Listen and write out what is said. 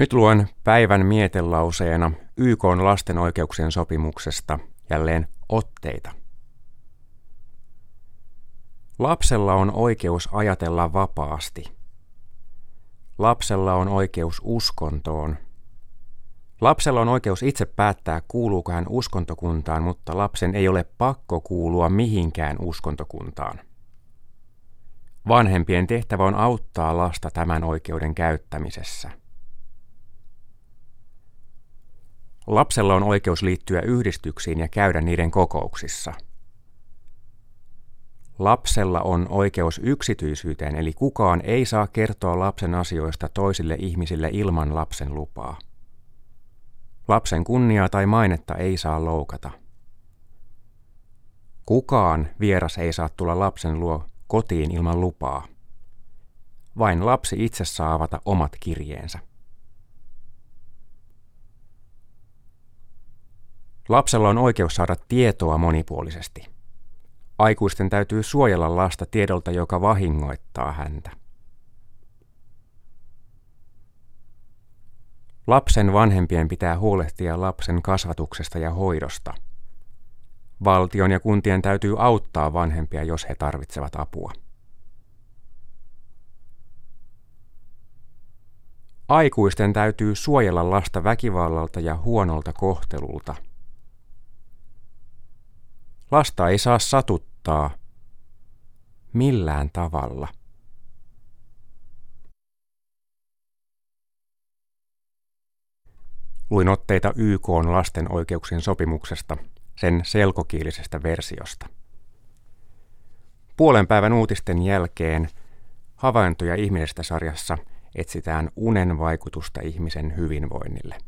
Nyt luen päivän mietelauseena YK lasten oikeuksien sopimuksesta jälleen otteita. Lapsella on oikeus ajatella vapaasti. Lapsella on oikeus uskontoon. Lapsella on oikeus itse päättää, kuuluuko hän uskontokuntaan, mutta lapsen ei ole pakko kuulua mihinkään uskontokuntaan. Vanhempien tehtävä on auttaa lasta tämän oikeuden käyttämisessä. Lapsella on oikeus liittyä yhdistyksiin ja käydä niiden kokouksissa. Lapsella on oikeus yksityisyyteen, eli kukaan ei saa kertoa lapsen asioista toisille ihmisille ilman lapsen lupaa. Lapsen kunniaa tai mainetta ei saa loukata. Kukaan vieras ei saa tulla lapsen luo kotiin ilman lupaa. Vain lapsi itse saa avata omat kirjeensä. Lapsella on oikeus saada tietoa monipuolisesti. Aikuisten täytyy suojella lasta tiedolta, joka vahingoittaa häntä. Lapsen vanhempien pitää huolehtia lapsen kasvatuksesta ja hoidosta. Valtion ja kuntien täytyy auttaa vanhempia, jos he tarvitsevat apua. Aikuisten täytyy suojella lasta väkivallalta ja huonolta kohtelulta – Lasta ei saa satuttaa millään tavalla. Luin otteita YK lasten oikeuksien sopimuksesta, sen selkokielisestä versiosta. Puolen päivän uutisten jälkeen havaintoja ihmisestä sarjassa etsitään unen vaikutusta ihmisen hyvinvoinnille.